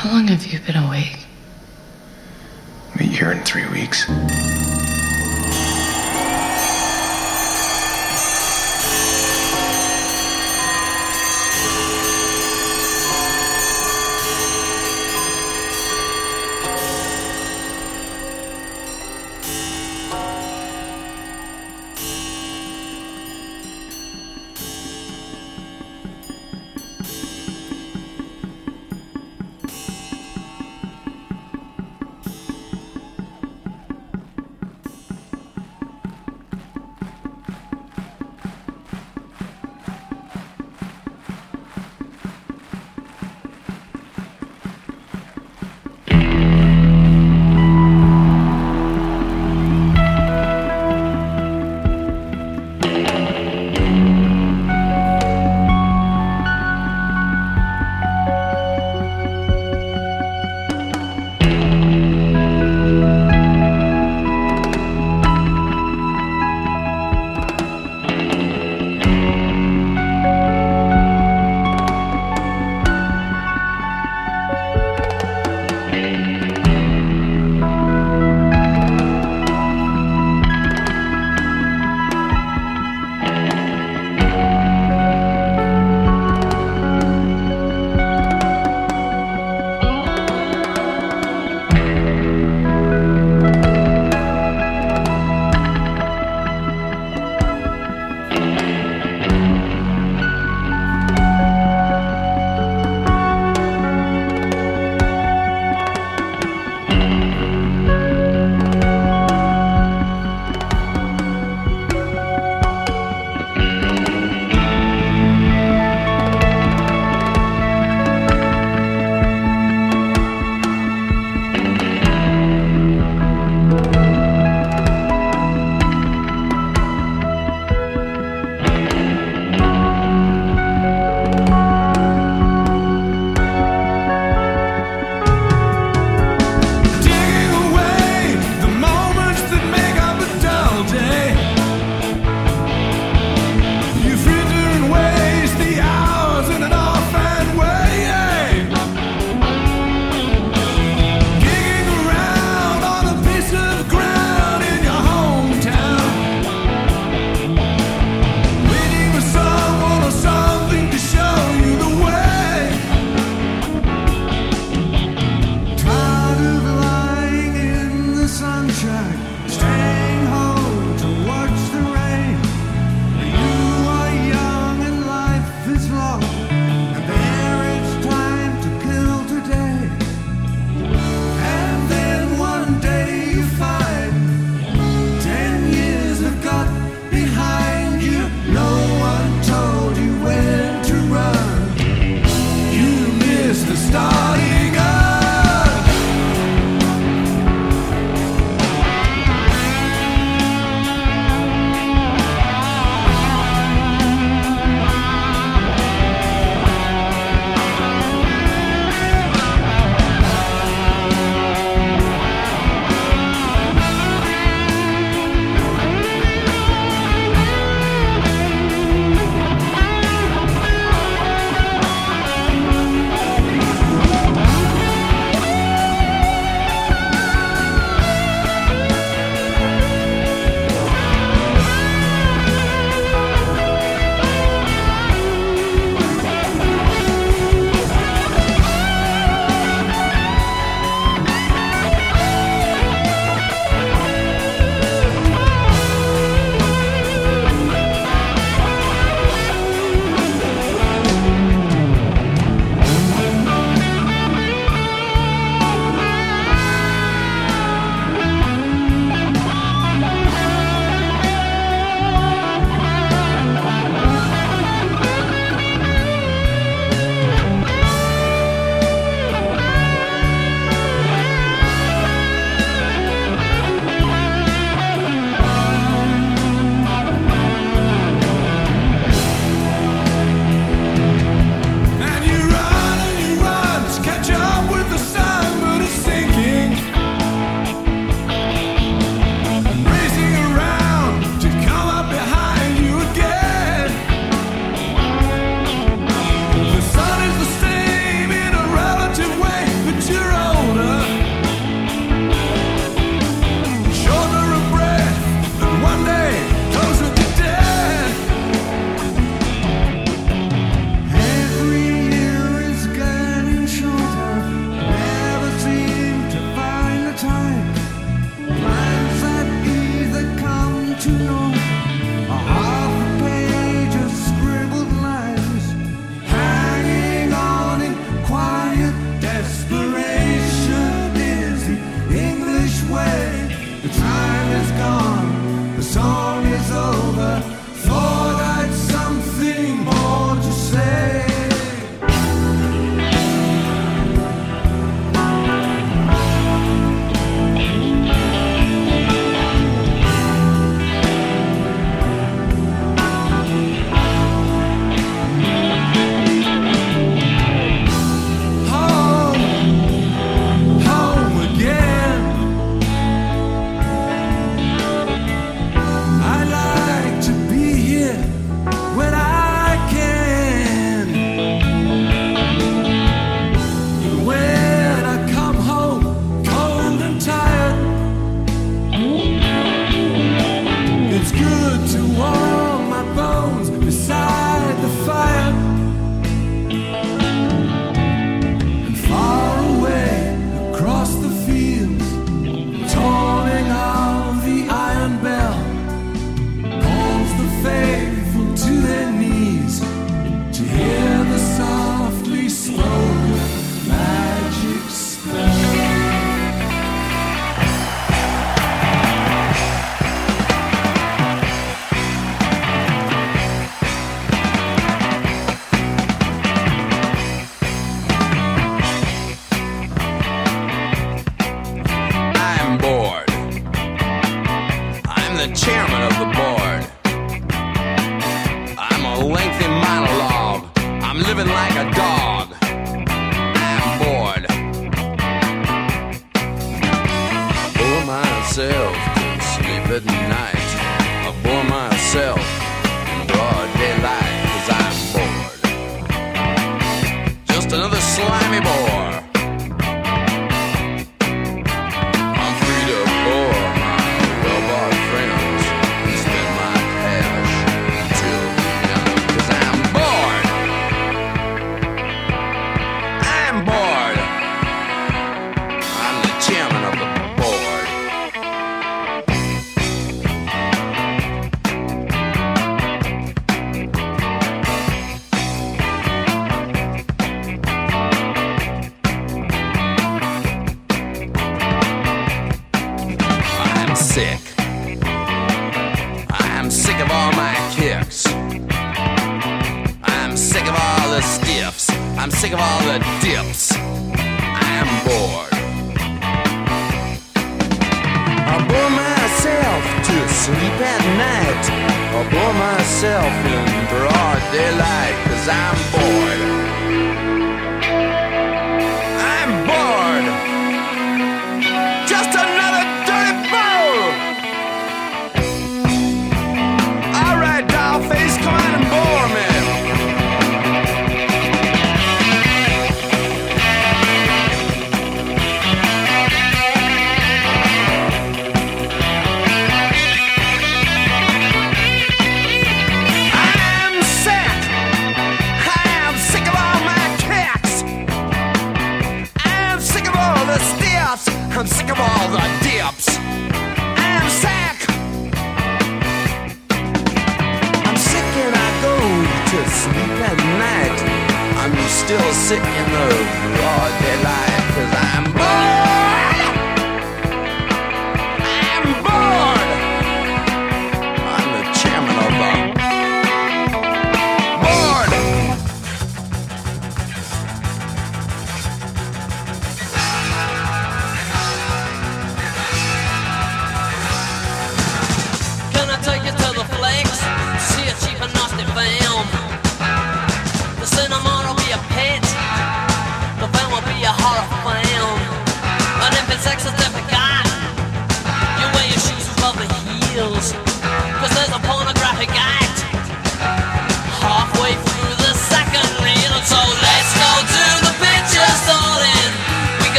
How long have you been awake? A year and three weeks.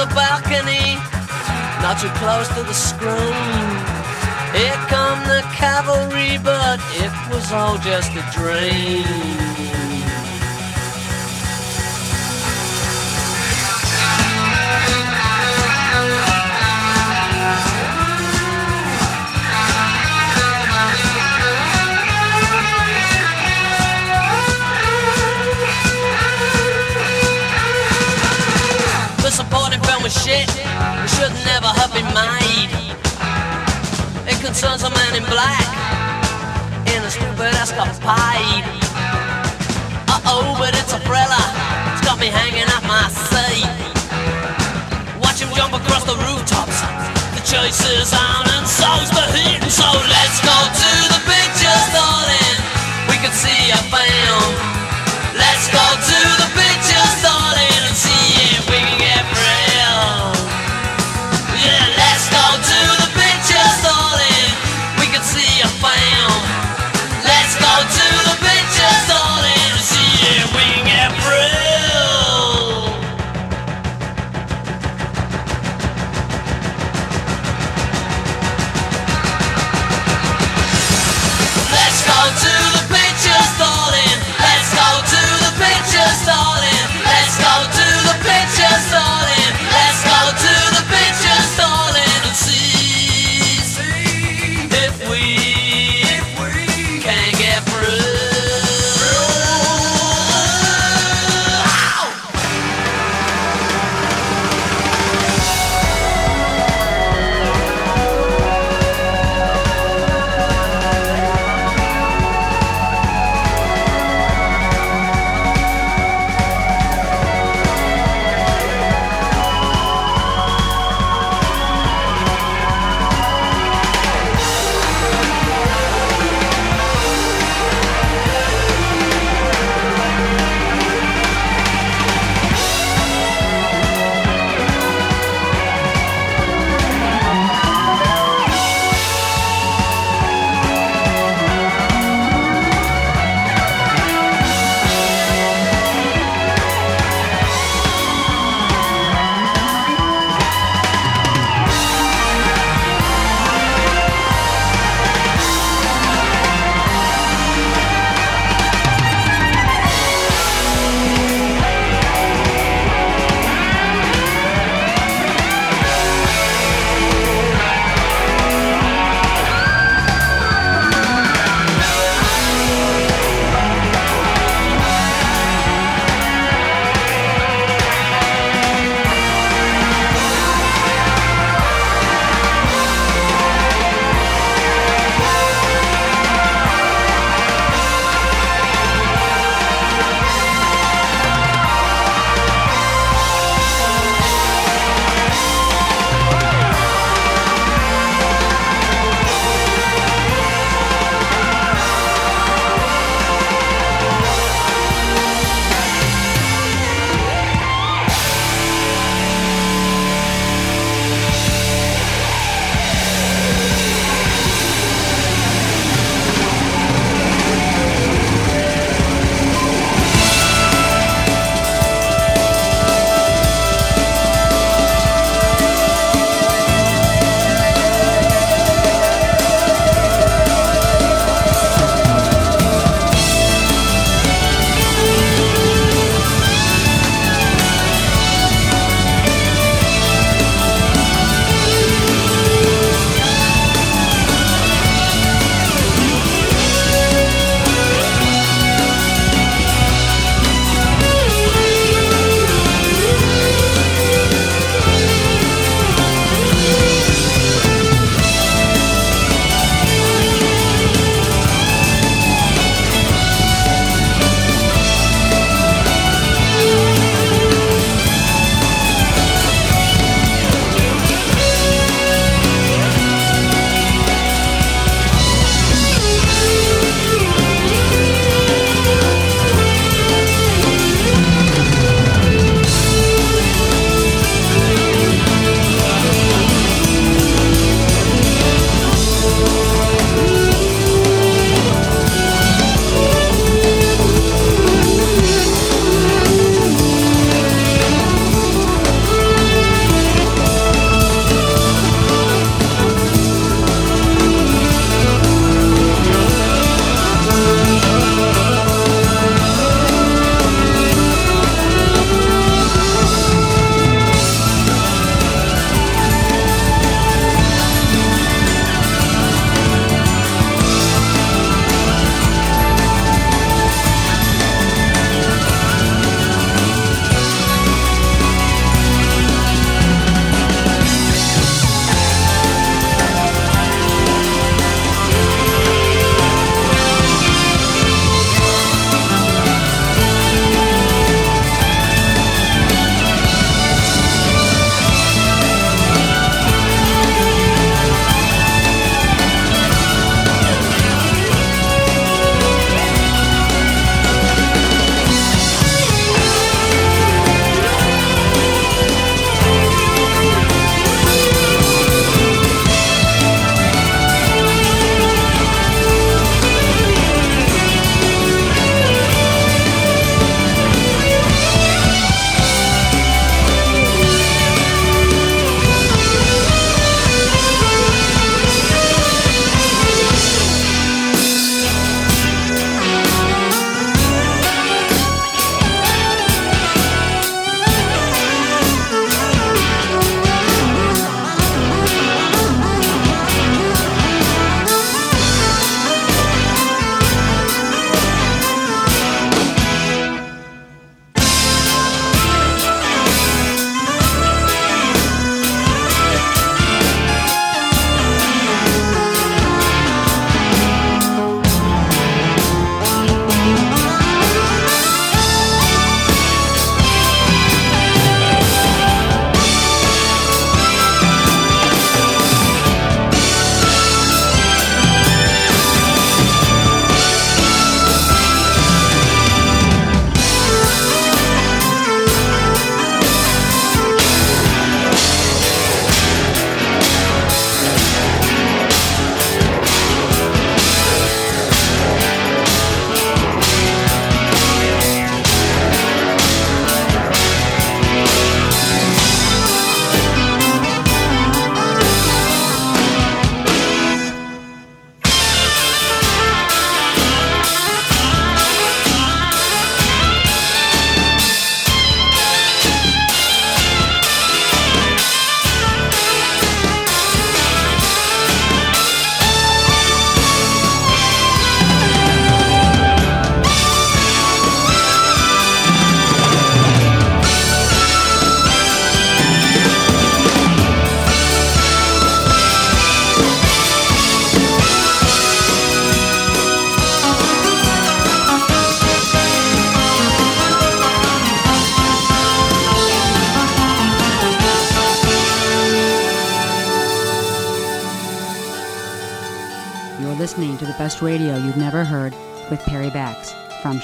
the balcony, not too close to the screen. Here come the cavalry, but it was all just a dream. stupid shit should never have been made. It concerns a man in black in a stupid escapade. Uh oh, but it's a thriller. It's got me hanging at my seat. Watch him jump across the rooftops. The choice is on and so's the heat. So let's go to the picture store we can see a film.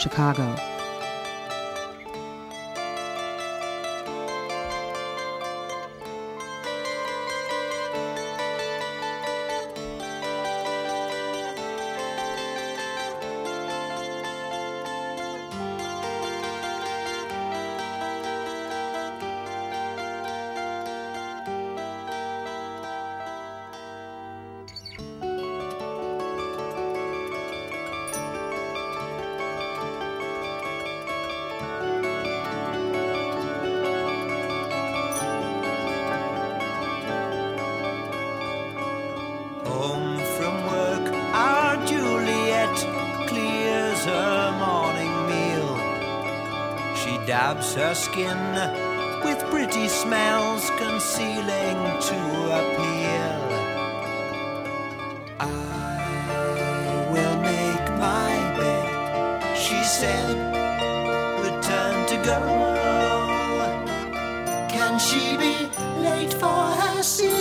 Chicago. She dabs her skin with pretty smells concealing to appeal. I will make my bed, she said, return to go. Can she be late for her cinema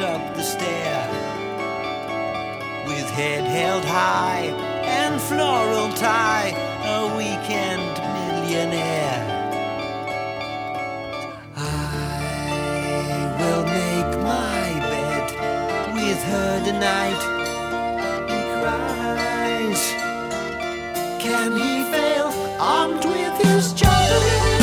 up the stair with head held high and floral tie, a weekend millionaire. I will make my bed with her tonight. He cries. Can he fail armed with his chocolate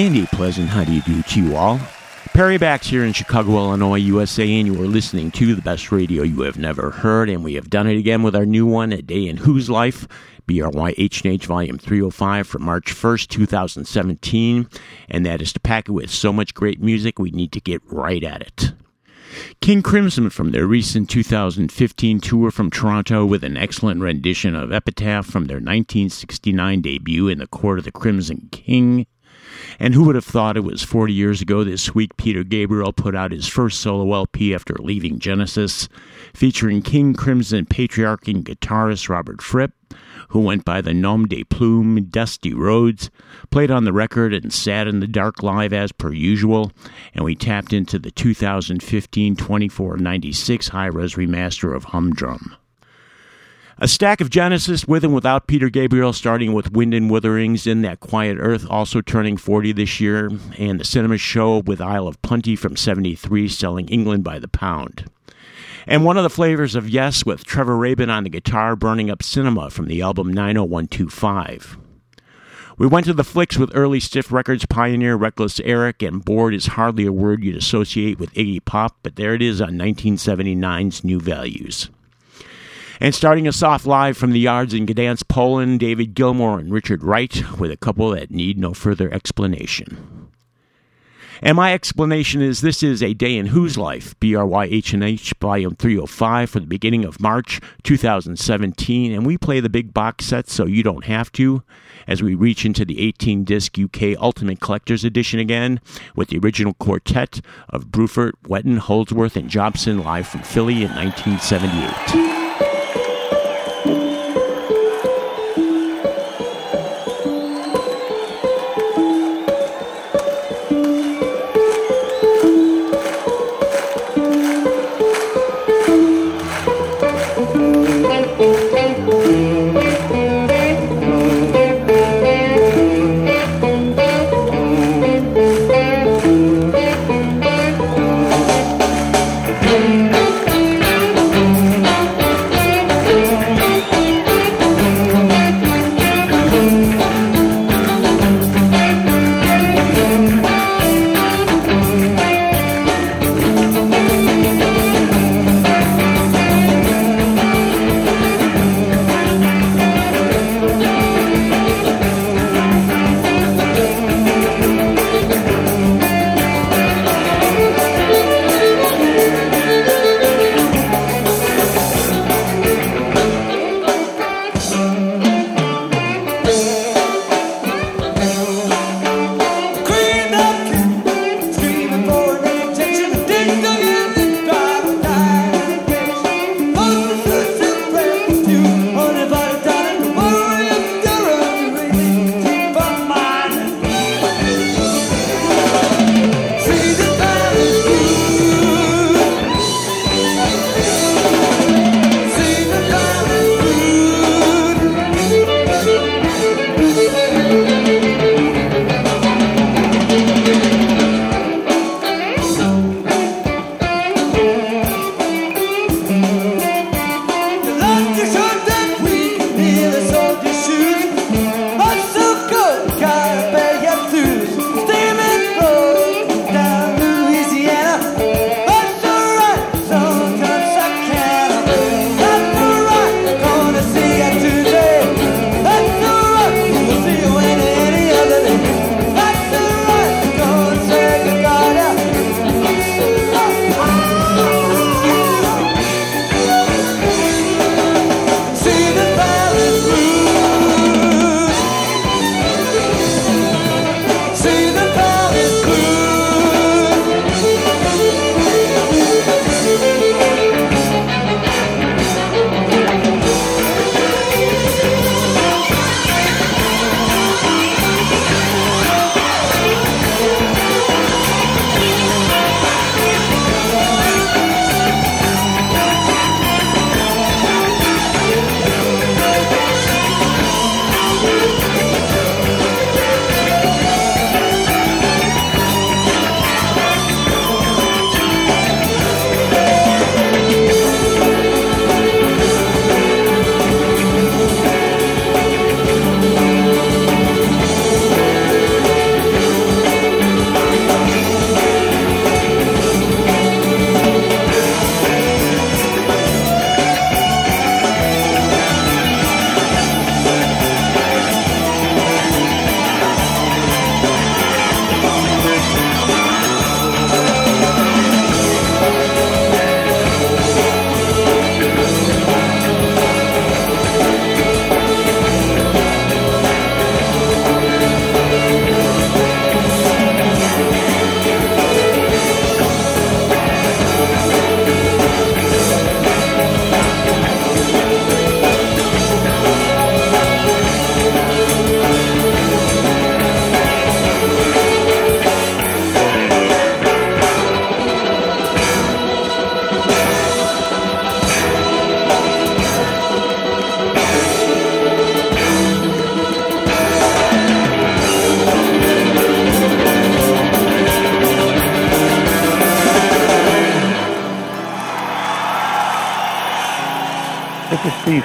And a pleasant how do you do to you all. Perry Bax here in Chicago, Illinois, USA, and you are listening to the best radio you have never heard, and we have done it again with our new one, A Day in Whose Life, BRYH&H Volume 305 from March 1st, 2017, and that is to pack it with so much great music, we need to get right at it. King Crimson from their recent 2015 tour from Toronto with an excellent rendition of Epitaph from their 1969 debut in the Court of the Crimson King. And who would have thought it was 40 years ago this week Peter Gabriel put out his first solo LP after leaving Genesis, featuring King Crimson patriarch and guitarist Robert Fripp, who went by the nom de plume Dusty Rhodes, played on the record and sat in the dark live as per usual, and we tapped into the 2015 2496 high res remaster of Humdrum. A stack of Genesis with and without Peter Gabriel, starting with Wind and Wuthering's in That Quiet Earth, also turning 40 this year, and the Cinema Show with Aisle of Plenty from 73, selling England by the pound. And one of the flavors of Yes with Trevor Rabin on the guitar, burning up cinema from the album 90125. We went to the flicks with early Stiff Records pioneer Wreckless Eric, and bored is hardly a word you'd associate with Iggy Pop, but there it is on 1979's New Values. And starting us off live from the yards in Gdansk, Poland, David Gilmour and Richard Wright with a couple that need no further explanation. And my explanation is this is a day in whose life, BRYH&H volume 305 for the beginning of March 2017, and we play the big box set so you don't have to as we reach into the 18 disc UK Ultimate Collector's Edition again with the original quartet of Bruford, Wetton, Holdsworth, and Jobson live from Philly in 1978.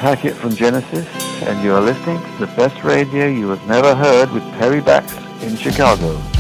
Hackett from Genesis, and you are listening to the best radio you have never heard with Perry Bax in Chicago.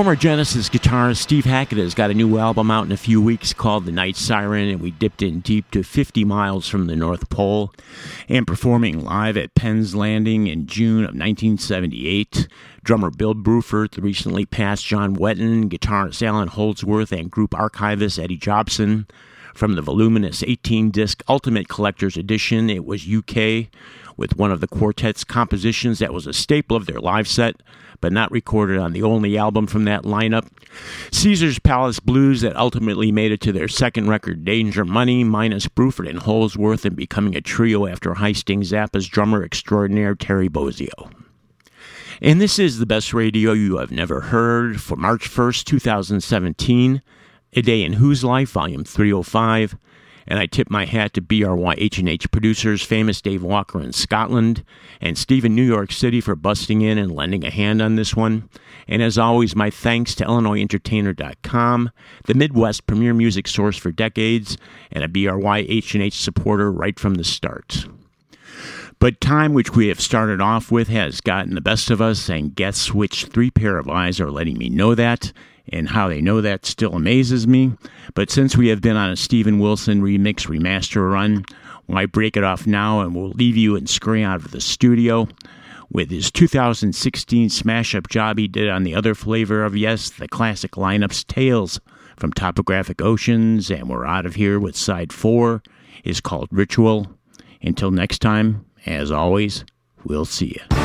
Former Genesis guitarist Steve Hackett has got a new album out in a few weeks called The Night Siren, and we dipped in deep to 50 miles from the North Pole and performing live at Penn's Landing in June of 1978. Drummer Bill Bruford, the recently passed John Wetton, guitarist Allan Holdsworth, and group archivist Eddie Jobson. From the voluminous 18 disc Ultimate Collector's Edition, it was UK with one of the quartet's compositions that was a staple of their live set but not recorded on the only album from that lineup. Caesar's Palace Blues that ultimately made it to their second record, Danger Money, minus Bruford and Holdsworth, and becoming a trio after heisting Zappa's drummer extraordinaire Terry Bozzio. And this is the best radio you have never heard for March 1st, 2017, A Day in Whose Life, Volume 305 and I tip my hat to BRY H&H producers, famous Dave Walker in Scotland, and Steve in New York City for busting in and lending a hand on this one. And as always, my thanks to IllinoisEntertainer.com, the Midwest premier music source for decades, and a BRY H&H supporter right from the start. But time, which we have started off with, has gotten the best of us, and guess which three pair of eyes are letting me know that? And how they know that still amazes me. But since we have been on a Steven Wilson remix remaster run, why break it off now and we'll leave you and scurry out of the studio with his 2016 smash up job he did on the other flavor of Yes, the classic lineups Tales from Topographic Oceans, and we're out of here with side four is called Ritual. Until next time, as always, we'll see you.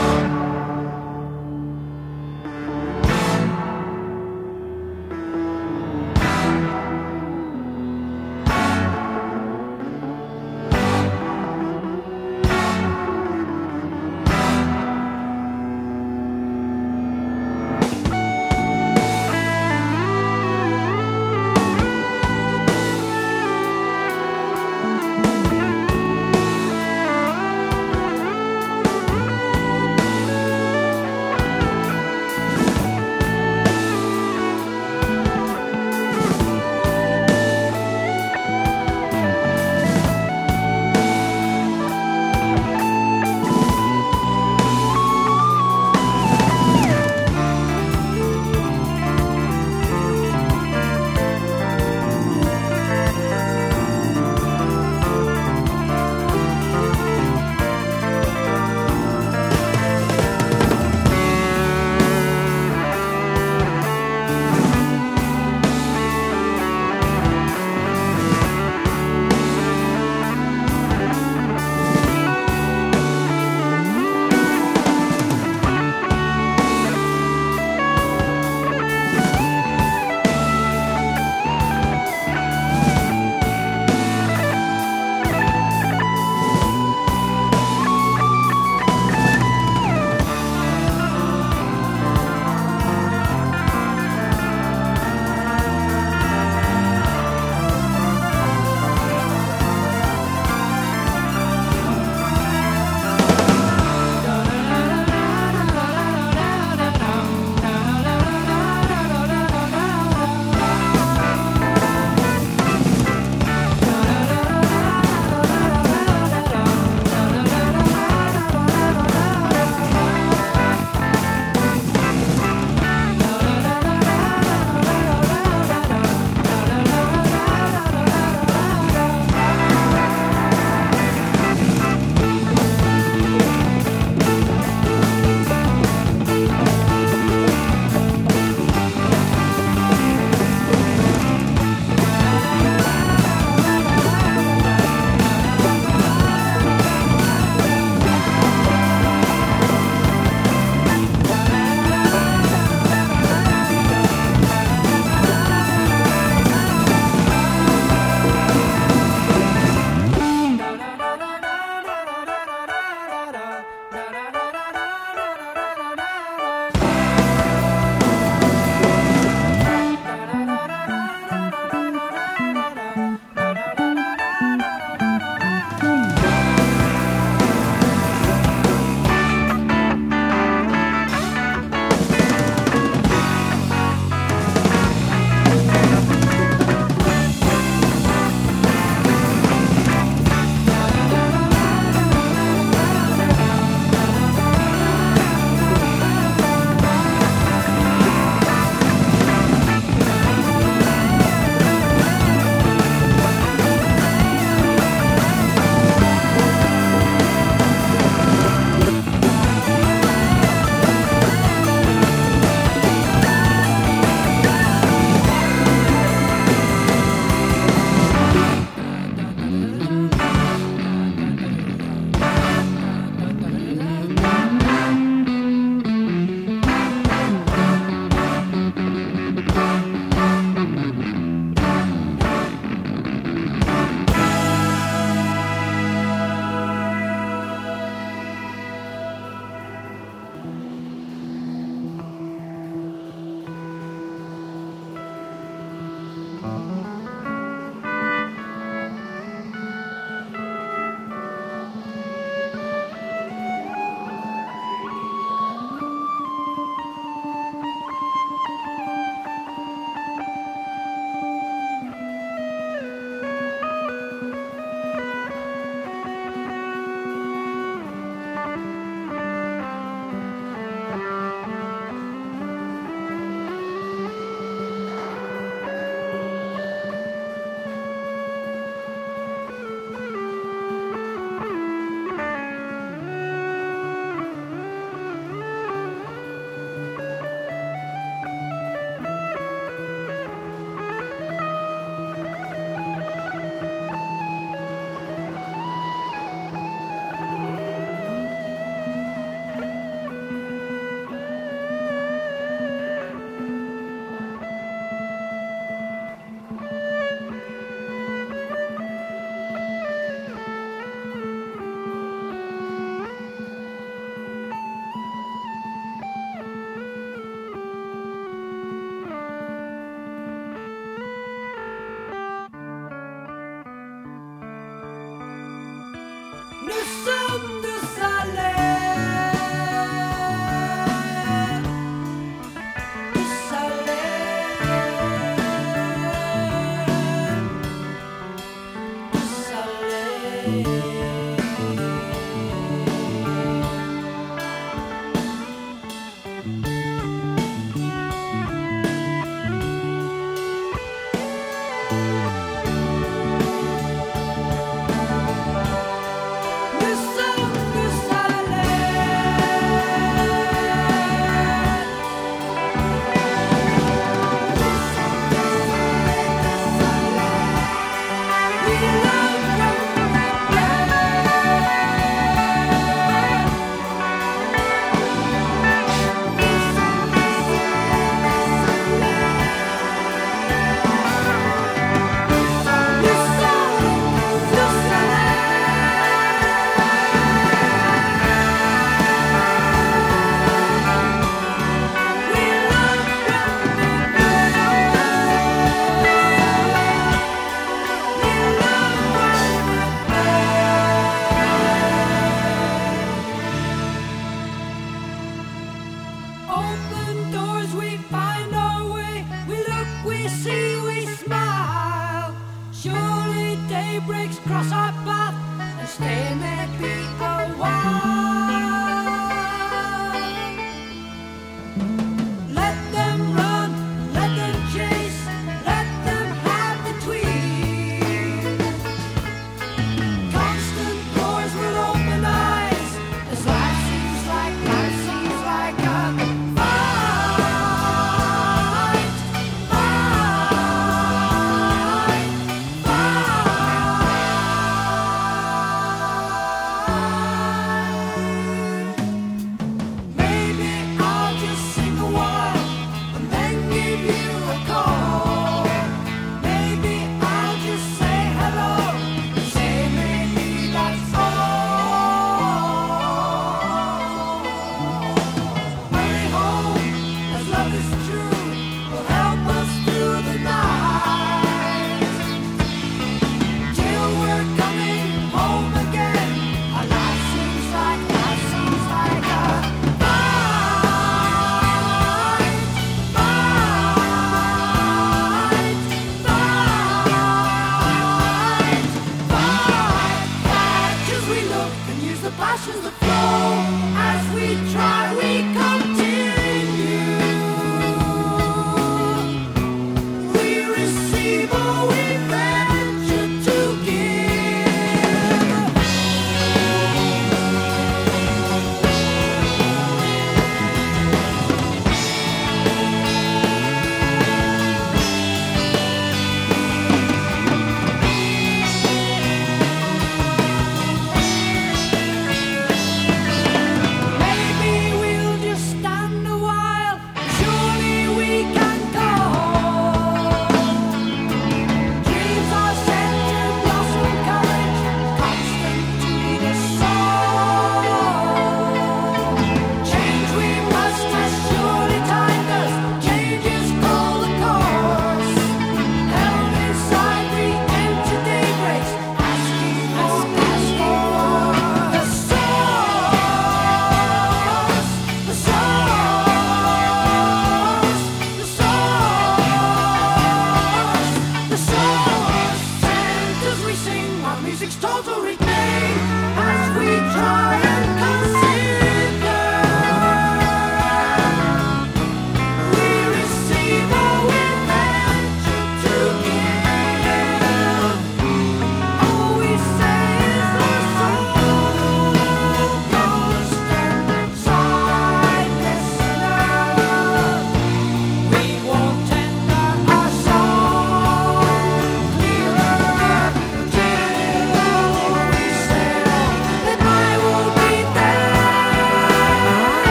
Breaks cross our path and stay and be a while.